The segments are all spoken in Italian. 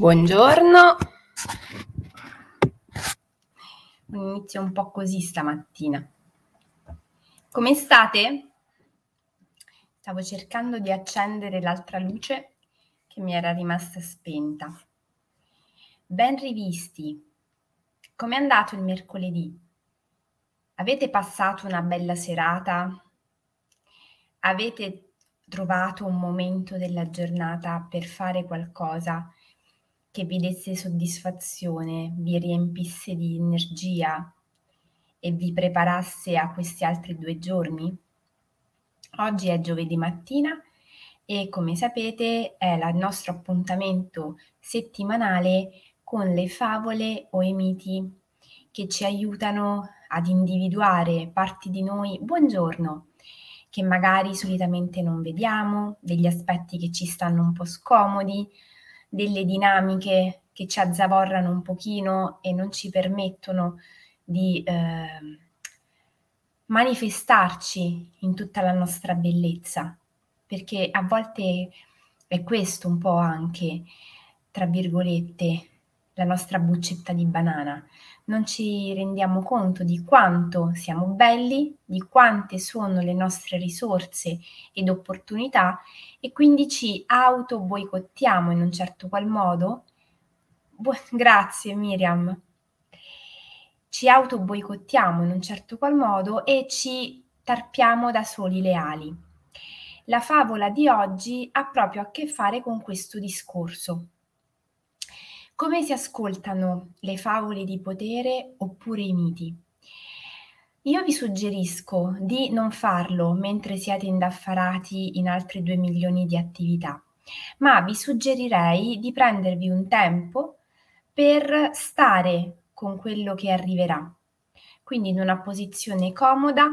Buongiorno. Inizio un po' così stamattina. Come state? Stavo cercando di accendere l'altra luce che mi era rimasta spenta. Ben rivisti. Com'è andato il mercoledì? Avete passato una bella serata? Avete trovato un momento della giornata per fare qualcosa che vi desse soddisfazione, vi riempisse di energia e vi preparasse a questi altri due giorni? Oggi è giovedì mattina e come sapete è il nostro appuntamento settimanale con le favole o i miti che ci aiutano ad individuare parti di noi, buongiorno, che magari solitamente non vediamo, degli aspetti che ci stanno un po' scomodi, delle dinamiche che ci azzavorrano un pochino e non ci permettono di eh, manifestarci in tutta la nostra bellezza, perché a volte è questo un po' anche, tra virgolette, la nostra buccetta di banana. Non ci rendiamo conto di quanto siamo belli, di quante sono le nostre risorse ed opportunità e quindi ci auto boicottiamo in un certo qual modo. Bu- grazie Miriam. Ci auto boicottiamo in un certo qual modo e ci tarpiamo da soli le ali. La favola di oggi ha proprio a che fare con questo discorso. Come si ascoltano le favole di potere oppure i miti? Io vi suggerisco di non farlo mentre siete indaffarati in altre due milioni di attività, ma vi suggerirei di prendervi un tempo per stare con quello che arriverà. Quindi in una posizione comoda,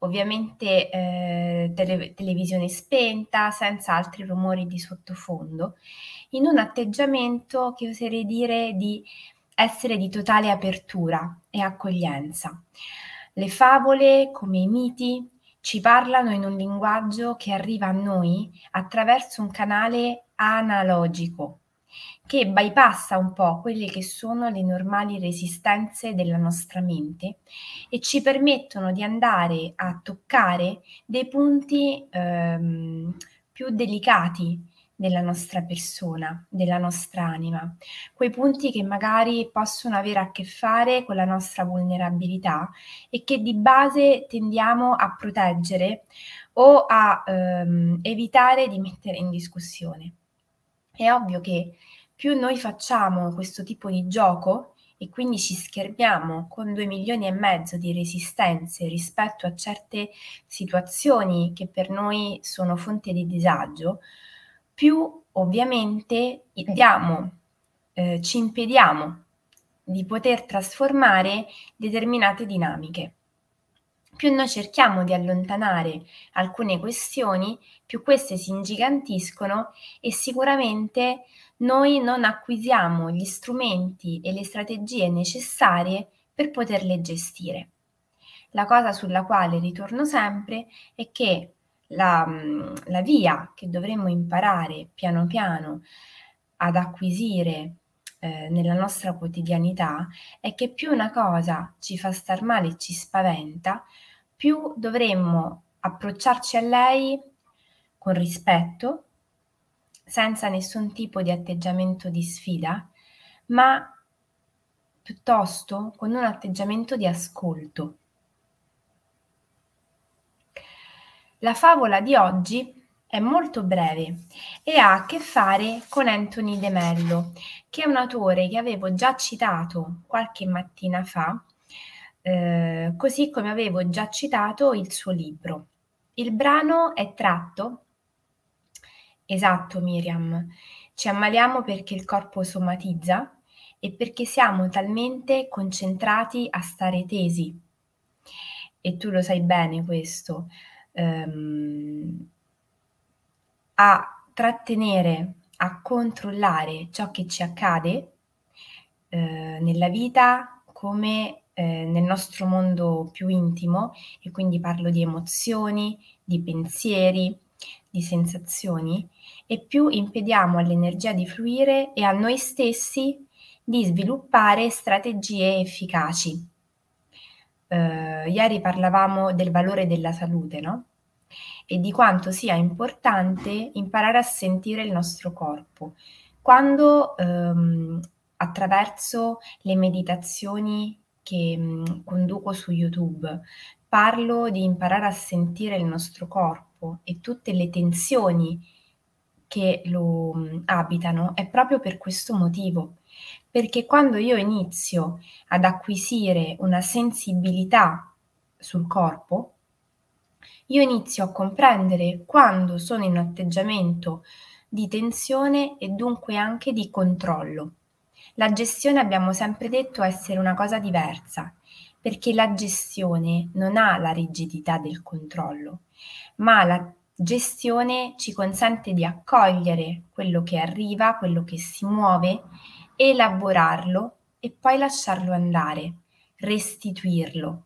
ovviamente eh, tele- televisione spenta, senza altri rumori di sottofondo, in un atteggiamento che oserei dire di essere di totale apertura e accoglienza. Le favole, come i miti, ci parlano in un linguaggio che arriva a noi attraverso un canale analogico, che bypassa un po' quelle che sono le normali resistenze della nostra mente e ci permettono di andare a toccare dei punti ehm, più delicati della nostra persona, della nostra anima, quei punti che magari possono avere a che fare con la nostra vulnerabilità e che di base tendiamo a proteggere o a ehm, evitare di mettere in discussione. È ovvio che più noi facciamo questo tipo di gioco e quindi ci schermiamo con due milioni e mezzo di resistenze rispetto a certe situazioni che per noi sono fonte di disagio, più ovviamente diamo, eh, ci impediamo di poter trasformare determinate dinamiche. Più noi cerchiamo di allontanare alcune questioni, più queste si ingigantiscono e sicuramente noi non acquisiamo gli strumenti e le strategie necessarie per poterle gestire. La cosa sulla quale ritorno sempre è che la, la via che dovremmo imparare piano piano ad acquisire eh, nella nostra quotidianità è che più una cosa ci fa star male e ci spaventa, più dovremmo approcciarci a lei con rispetto, senza nessun tipo di atteggiamento di sfida, ma piuttosto con un atteggiamento di ascolto. La favola di oggi è molto breve e ha a che fare con Anthony De Mello, che è un autore che avevo già citato qualche mattina fa, eh, così come avevo già citato il suo libro. Il brano è tratto, esatto Miriam, ci ammaliamo perché il corpo somatizza e perché siamo talmente concentrati a stare tesi. E tu lo sai bene questo ehm, a trattenere, a controllare ciò che ci accade eh, nella vita come eh, nel nostro mondo più intimo e quindi parlo di emozioni, di pensieri, di sensazioni e più impediamo all'energia di fluire e a noi stessi di sviluppare strategie efficaci. Uh, ieri parlavamo del valore della salute, no? E di quanto sia importante imparare a sentire il nostro corpo. Quando um, attraverso le meditazioni che um, conduco su YouTube parlo di imparare a sentire il nostro corpo e tutte le tensioni che lo mm, abitano è proprio per questo motivo, perché quando io inizio ad acquisire una sensibilità sul corpo, io inizio a comprendere quando sono in un atteggiamento di tensione e dunque anche di controllo. La gestione abbiamo sempre detto essere una cosa diversa, perché la gestione non ha la rigidità del controllo, ma la gestione ci consente di accogliere quello che arriva, quello che si muove, elaborarlo e poi lasciarlo andare, restituirlo.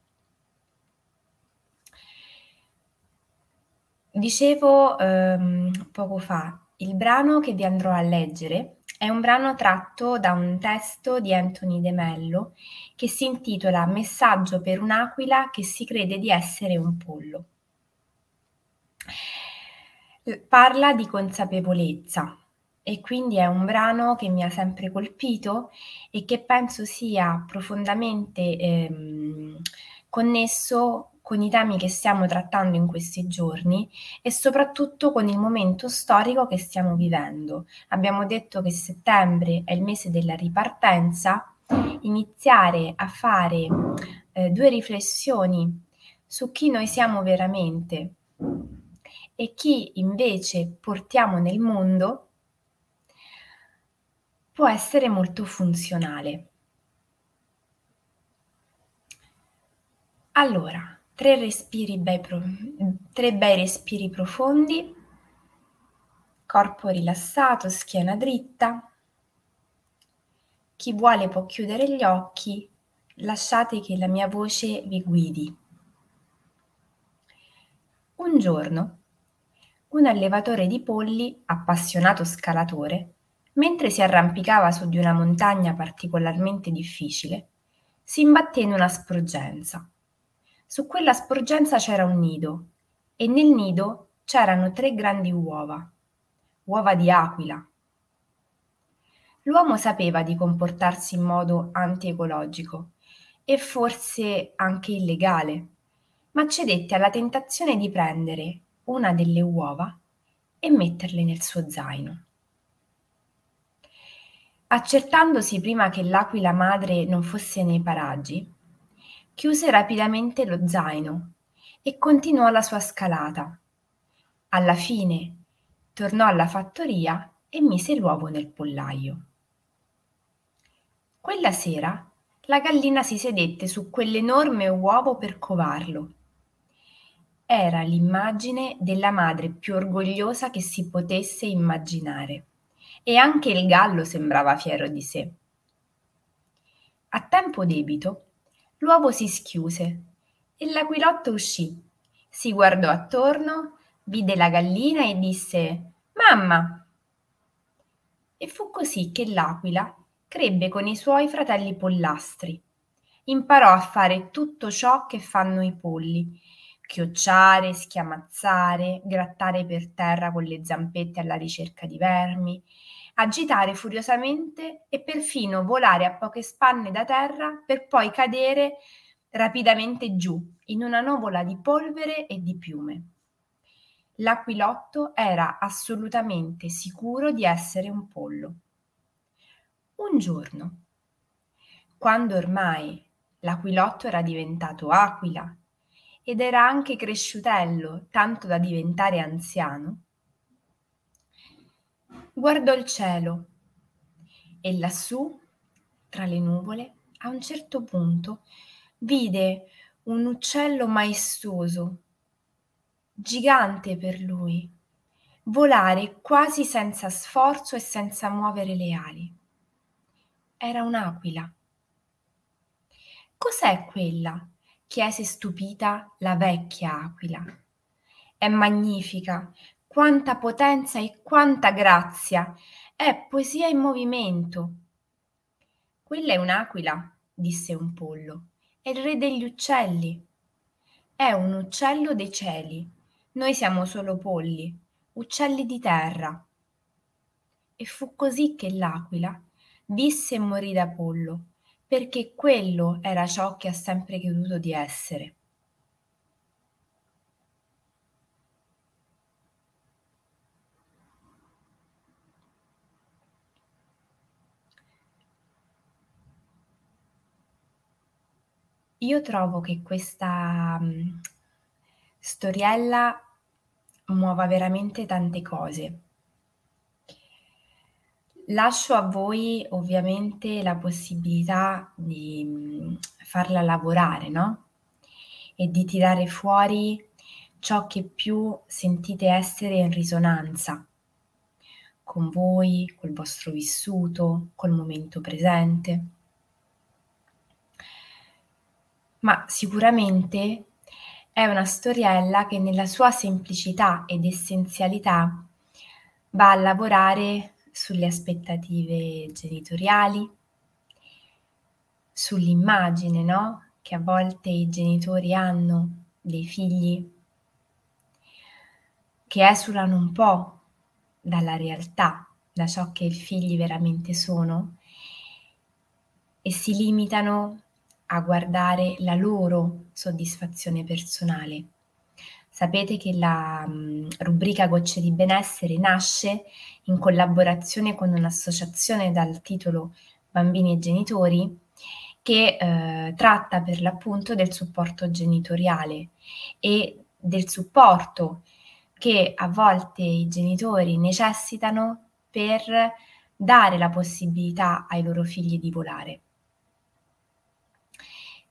Dicevo ehm, poco fa, il brano che vi andrò a leggere è un brano tratto da un testo di Anthony De Mello che si intitola Messaggio per un'aquila che si crede di essere un pollo. Parla di consapevolezza e quindi è un brano che mi ha sempre colpito e che penso sia profondamente ehm, connesso con i temi che stiamo trattando in questi giorni e soprattutto con il momento storico che stiamo vivendo. Abbiamo detto che settembre è il mese della ripartenza, iniziare a fare eh, due riflessioni su chi noi siamo veramente e chi invece portiamo nel mondo può essere molto funzionale. Allora, Tre respiri bei pro- tre bei respiri profondi, corpo rilassato, schiena dritta. Chi vuole può chiudere gli occhi, lasciate che la mia voce vi guidi. Un giorno, un allevatore di polli, appassionato scalatore, mentre si arrampicava su di una montagna particolarmente difficile, si imbatté in una sporgenza su quella sporgenza c'era un nido e nel nido c'erano tre grandi uova, uova di aquila. L'uomo sapeva di comportarsi in modo antiecologico e forse anche illegale, ma cedette alla tentazione di prendere una delle uova e metterle nel suo zaino. Accertandosi prima che l'aquila madre non fosse nei paraggi, chiuse rapidamente lo zaino e continuò la sua scalata. Alla fine tornò alla fattoria e mise l'uovo nel pollaio. Quella sera la gallina si sedette su quell'enorme uovo per covarlo. Era l'immagine della madre più orgogliosa che si potesse immaginare e anche il gallo sembrava fiero di sé. A tempo debito L'uovo si schiuse e l'aquilotto uscì. Si guardò attorno, vide la gallina e disse Mamma! E fu così che l'aquila crebbe con i suoi fratelli pollastri. Imparò a fare tutto ciò che fanno i polli, chiocciare, schiamazzare, grattare per terra con le zampette alla ricerca di vermi, agitare furiosamente e perfino volare a poche spanne da terra per poi cadere rapidamente giù in una nuvola di polvere e di piume. L'aquilotto era assolutamente sicuro di essere un pollo. Un giorno, quando ormai l'aquilotto era diventato aquila ed era anche cresciutello tanto da diventare anziano, guardò il cielo e lassù, tra le nuvole, a un certo punto vide un uccello maestoso, gigante per lui, volare quasi senza sforzo e senza muovere le ali. Era un'aquila. Cos'è quella? Chiese stupita la vecchia aquila. È magnifica, quanta potenza e quanta grazia! È poesia in movimento. Quella è un'aquila, disse un pollo. È il re degli uccelli. È un uccello dei cieli. Noi siamo solo polli, uccelli di terra. E fu così che l'aquila visse e morì da pollo, perché quello era ciò che ha sempre creduto di essere. Io trovo che questa, mhmm, storiella muova veramente tante cose. Lascio a voi ovviamente la possibilità di, farla lavorare, no, e di tirare fuori ciò che più sentite essere in risonanza con voi, col vostro vissuto, col momento presente. Ma sicuramente è una storiella che nella sua semplicità ed essenzialità va a lavorare sulle aspettative genitoriali, sull'immagine, no, che a volte i genitori hanno dei figli che esulano un po' dalla realtà, da ciò che i figli veramente sono e si limitano a guardare la loro soddisfazione personale. Sapete che la mh, rubrica Gocce di benessere nasce in collaborazione con un'associazione dal titolo Bambini e Genitori che eh, tratta per l'appunto del supporto genitoriale e del supporto che a volte i genitori necessitano per dare la possibilità ai loro figli di volare.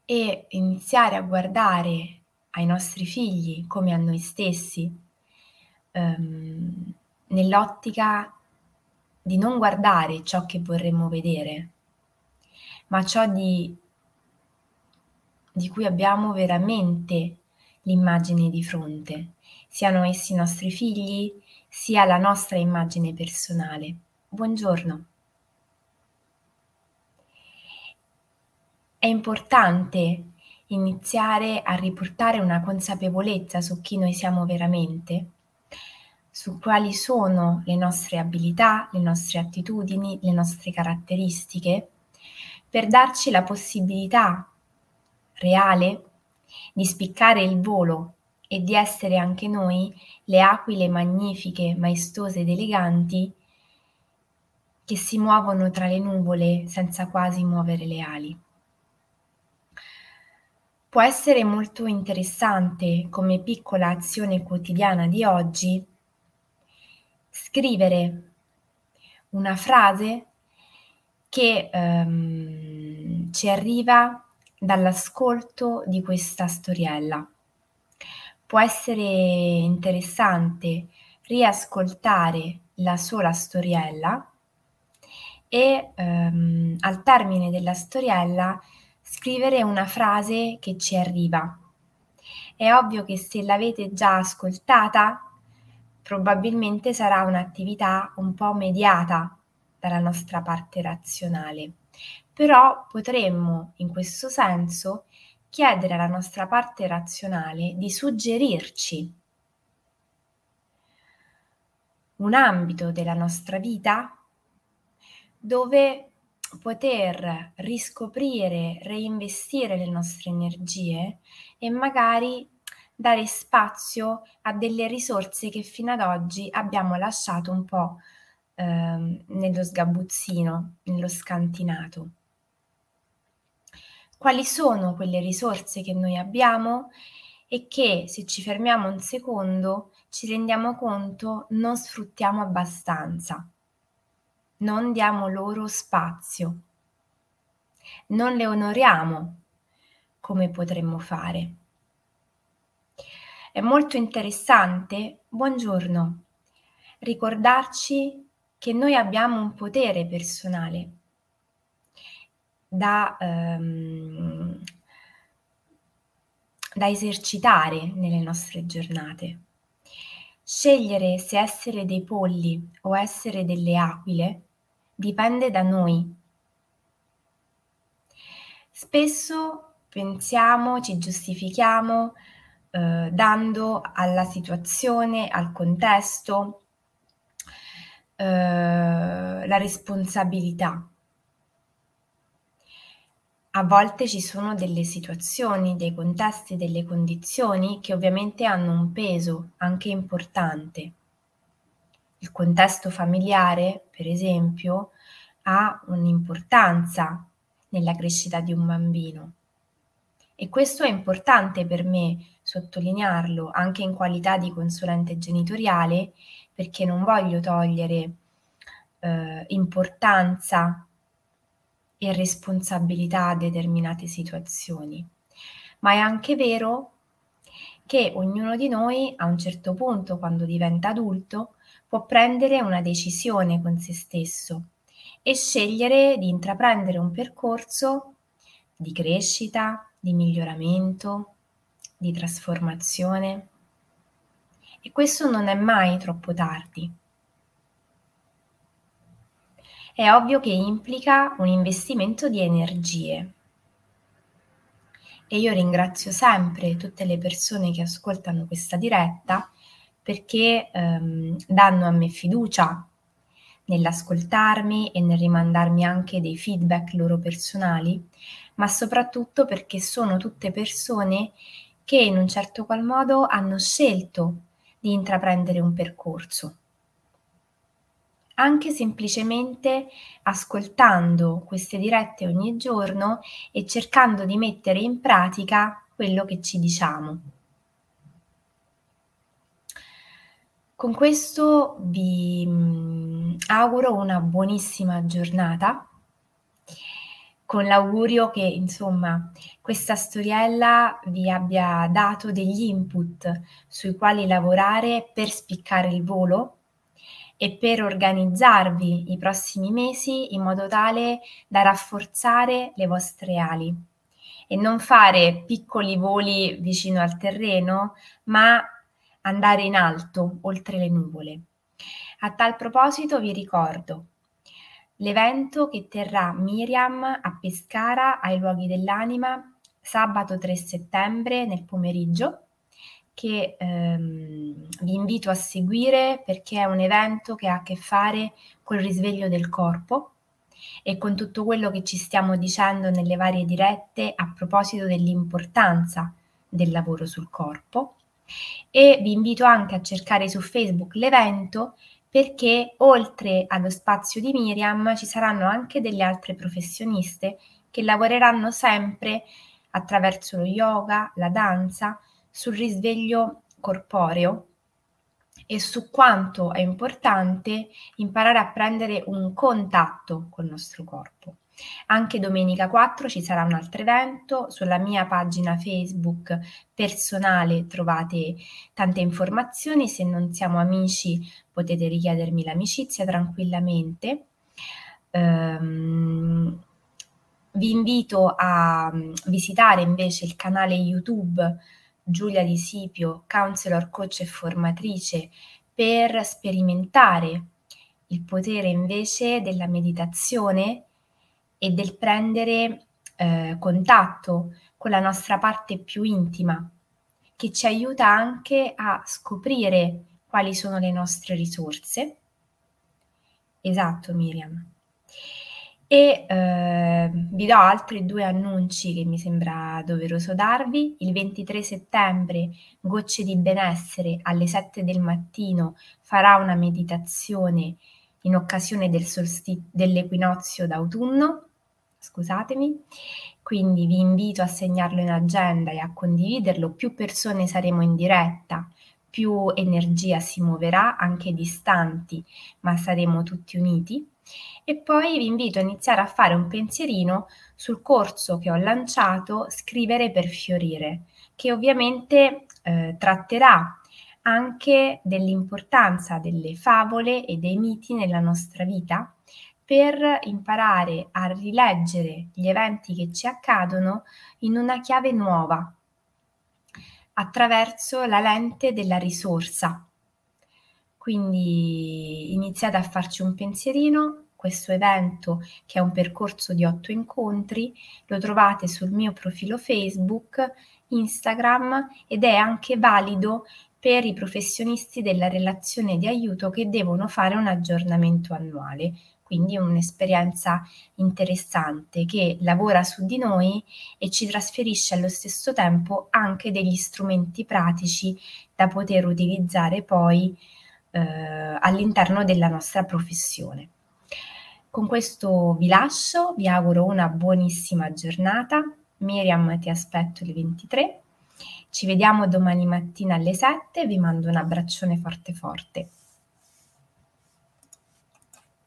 E iniziare a guardare ai nostri figli come a noi stessi, ehm, nell'ottica di non guardare ciò che vorremmo vedere, ma ciò di, di cui abbiamo veramente l'immagine di fronte, siano essi i nostri figli, sia la nostra immagine personale. Buongiorno. È importante iniziare a riportare una consapevolezza su chi noi siamo veramente, su quali sono le nostre abilità, le nostre attitudini, le nostre caratteristiche, per darci la possibilità reale di spiccare il volo e di essere anche noi le aquile magnifiche, maestose ed eleganti che si muovono tra le nuvole senza quasi muovere le ali. Può essere molto interessante come piccola azione quotidiana di oggi scrivere una frase che ehm, ci arriva dall'ascolto di questa storiella. Può essere interessante riascoltare la sola storiella e ehm, al termine della storiella scrivere una frase che ci arriva. È ovvio che se l'avete già ascoltata, probabilmente sarà un'attività un po' mediata dalla nostra parte razionale, però potremmo in questo senso chiedere alla nostra parte razionale di suggerirci un ambito della nostra vita dove poter riscoprire, reinvestire le nostre energie e magari dare spazio a delle risorse che fino ad oggi abbiamo lasciato un po' eh, nello sgabuzzino, nello scantinato. Quali sono quelle risorse che noi abbiamo e che se ci fermiamo un secondo ci rendiamo conto non sfruttiamo abbastanza? Non diamo loro spazio, non le onoriamo come potremmo fare. È molto interessante, buongiorno, ricordarci che noi abbiamo un potere personale da, ehm, da esercitare nelle nostre giornate. Scegliere se essere dei polli o essere delle aquile dipende da noi. Spesso pensiamo, ci giustifichiamo eh, dando alla situazione, al contesto, eh, la responsabilità. A volte ci sono delle situazioni, dei contesti, delle condizioni che ovviamente hanno un peso anche importante. Il contesto familiare, per esempio, ha un'importanza nella crescita di un bambino. E questo è importante per me sottolinearlo anche in qualità di consulente genitoriale perché non voglio togliere eh, importanza e responsabilità a determinate situazioni. Ma è anche vero che ognuno di noi a un certo punto, quando diventa adulto, può prendere una decisione con se stesso e scegliere di intraprendere un percorso di crescita, di miglioramento, di trasformazione. E questo non è mai troppo tardi è ovvio che implica un investimento di energie. E io ringrazio sempre tutte le persone che ascoltano questa diretta perché ehm, danno a me fiducia nell'ascoltarmi e nel rimandarmi anche dei feedback loro personali, ma soprattutto perché sono tutte persone che in un certo qual modo hanno scelto di intraprendere un percorso anche semplicemente ascoltando queste dirette ogni giorno e cercando di mettere in pratica quello che ci diciamo. Con questo vi auguro una buonissima giornata, con l'augurio che insomma questa storiella vi abbia dato degli input sui quali lavorare per spiccare il volo e per organizzarvi i prossimi mesi in modo tale da rafforzare le vostre ali. E non fare piccoli voli vicino al terreno, ma andare in alto, oltre le nuvole. A tal proposito vi ricordo l'evento che terrà Miriam a Pescara ai luoghi dell'anima sabato 3 settembre nel pomeriggio che ehm, vi invito a seguire perché è un evento che ha a che fare col risveglio del corpo e con tutto quello che ci stiamo dicendo nelle varie dirette a proposito dell'importanza del lavoro sul corpo e vi invito anche a cercare su Facebook l'evento perché oltre allo spazio di Miriam ci saranno anche delle altre professioniste che lavoreranno sempre attraverso lo yoga, la danza, sul risveglio corporeo e su quanto è importante imparare a prendere un contatto col nostro corpo. Anche domenica 4 ci sarà un altro evento, sulla mia pagina Facebook personale trovate tante informazioni, se non siamo amici potete richiedermi l'amicizia tranquillamente. Um, vi invito a visitare invece il canale YouTube Giulia Di Sipio, counselor, coach e formatrice, per sperimentare il potere invece della meditazione e del prendere eh, contatto con la nostra parte più intima, che ci aiuta anche a scoprire quali sono le nostre risorse. Esatto, Miriam. E eh, vi do altri due annunci che mi sembra doveroso darvi. Il 23 settembre Gocce di benessere alle 7 del mattino farà una meditazione in occasione del solsti- dell'equinozio d'autunno. Scusatemi, quindi vi invito a segnarlo in agenda e a condividerlo. Più persone saremo in diretta, più energia si muoverà, anche distanti, ma saremo tutti uniti e poi vi invito a iniziare a fare un pensierino sul corso che ho lanciato Scrivere per fiorire, che ovviamente eh, tratterà anche dell'importanza delle favole e dei miti nella nostra vita per imparare a rileggere gli eventi che ci accadono in una chiave nuova, attraverso la lente della risorsa, Quindi iniziate a farci un pensierino. Questo evento, che è un percorso di otto incontri, lo trovate sul mio profilo Facebook, Instagram ed è anche valido per i professionisti della relazione di aiuto che devono fare un aggiornamento annuale. Quindi un'esperienza interessante che lavora su di noi e ci trasferisce allo stesso tempo anche degli strumenti pratici da poter utilizzare poi eh, all'interno della nostra professione. Con questo vi lascio, vi auguro una buonissima giornata. Miriam ti aspetto alle 23. Ci vediamo domani mattina alle 7, vi mando un abbraccione forte forte.